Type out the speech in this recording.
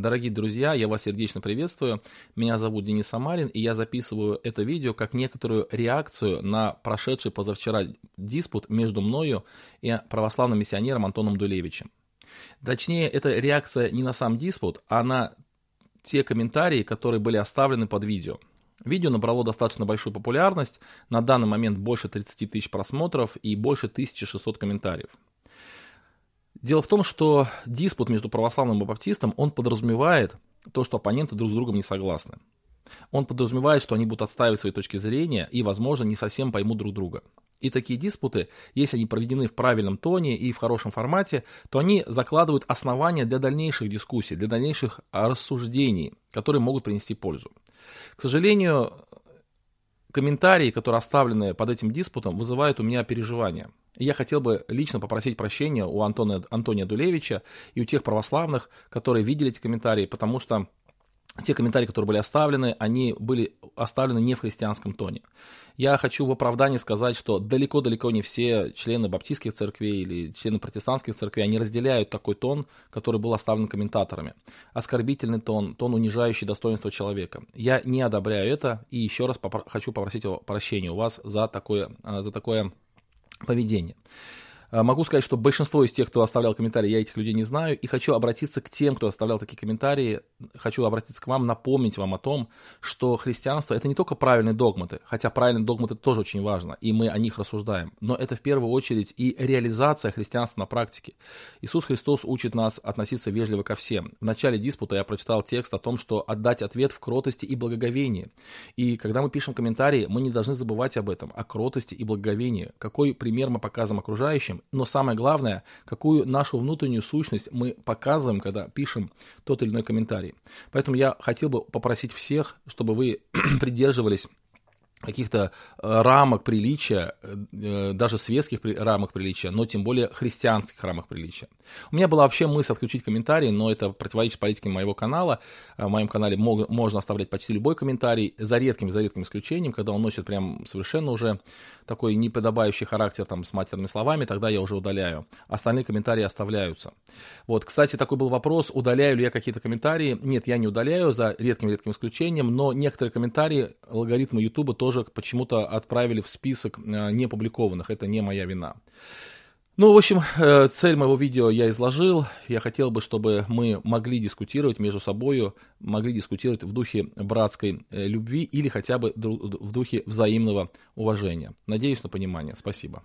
Дорогие друзья, я вас сердечно приветствую. Меня зовут Денис Самарин, и я записываю это видео как некоторую реакцию на прошедший позавчера диспут между мною и православным миссионером Антоном Дулевичем. Точнее, это реакция не на сам диспут, а на те комментарии, которые были оставлены под видео. Видео набрало достаточно большую популярность, на данный момент больше 30 тысяч просмотров и больше 1600 комментариев. Дело в том, что диспут между православным и баптистом, он подразумевает то, что оппоненты друг с другом не согласны. Он подразумевает, что они будут отстаивать свои точки зрения и, возможно, не совсем поймут друг друга. И такие диспуты, если они проведены в правильном тоне и в хорошем формате, то они закладывают основания для дальнейших дискуссий, для дальнейших рассуждений, которые могут принести пользу. К сожалению, комментарии, которые оставлены под этим диспутом, вызывают у меня переживания. Я хотел бы лично попросить прощения у Антона, Антония Дулевича и у тех православных, которые видели эти комментарии, потому что те комментарии, которые были оставлены, они были оставлены не в христианском тоне. Я хочу в оправдании сказать, что далеко-далеко не все члены баптистских церквей или члены протестантских церквей, они разделяют такой тон, который был оставлен комментаторами. Оскорбительный тон, тон, унижающий достоинство человека. Я не одобряю это и еще раз попро- хочу попросить прощения у вас за такое, за такое поведение. Э, могу сказать, что большинство из тех, кто оставлял комментарии, я этих людей не знаю, и хочу обратиться к тем, кто оставлял такие комментарии, хочу обратиться к вам, напомнить вам о том, что христианство это не только правильные догматы, хотя правильные догматы тоже очень важно, и мы о них рассуждаем, но это в первую очередь и реализация христианства на практике. Иисус Христос учит нас относиться вежливо ко всем. В начале диспута я прочитал текст о том, что отдать ответ в кротости и благоговении. И когда мы пишем комментарии, мы не должны забывать об этом, о кротости и благоговении. Какой пример мы показываем окружающим, но самое главное, какую нашу внутреннюю сущность мы показываем, когда пишем тот или иной комментарий. Поэтому я хотел бы попросить всех, чтобы вы придерживались каких-то э, рамок приличия, э, даже светских рамок приличия, но тем более христианских рамок приличия. У меня была вообще мысль отключить комментарии, но это противоречит политике моего канала. Э, в моем канале можно оставлять почти любой комментарий, за редким, за редким исключением, когда он носит прям совершенно уже такой неподобающий характер там с матерными словами, тогда я уже удаляю. Остальные комментарии оставляются. Вот, кстати, такой был вопрос, удаляю ли я какие-то комментарии. Нет, я не удаляю, за редким-редким исключением, но некоторые комментарии алгоритмы YouTube тоже тоже почему-то отправили в список э, неопубликованных. Это не моя вина. Ну, в общем, э, цель моего видео я изложил. Я хотел бы, чтобы мы могли дискутировать между собой, могли дискутировать в духе братской э, любви или хотя бы в духе взаимного уважения. Надеюсь на понимание. Спасибо.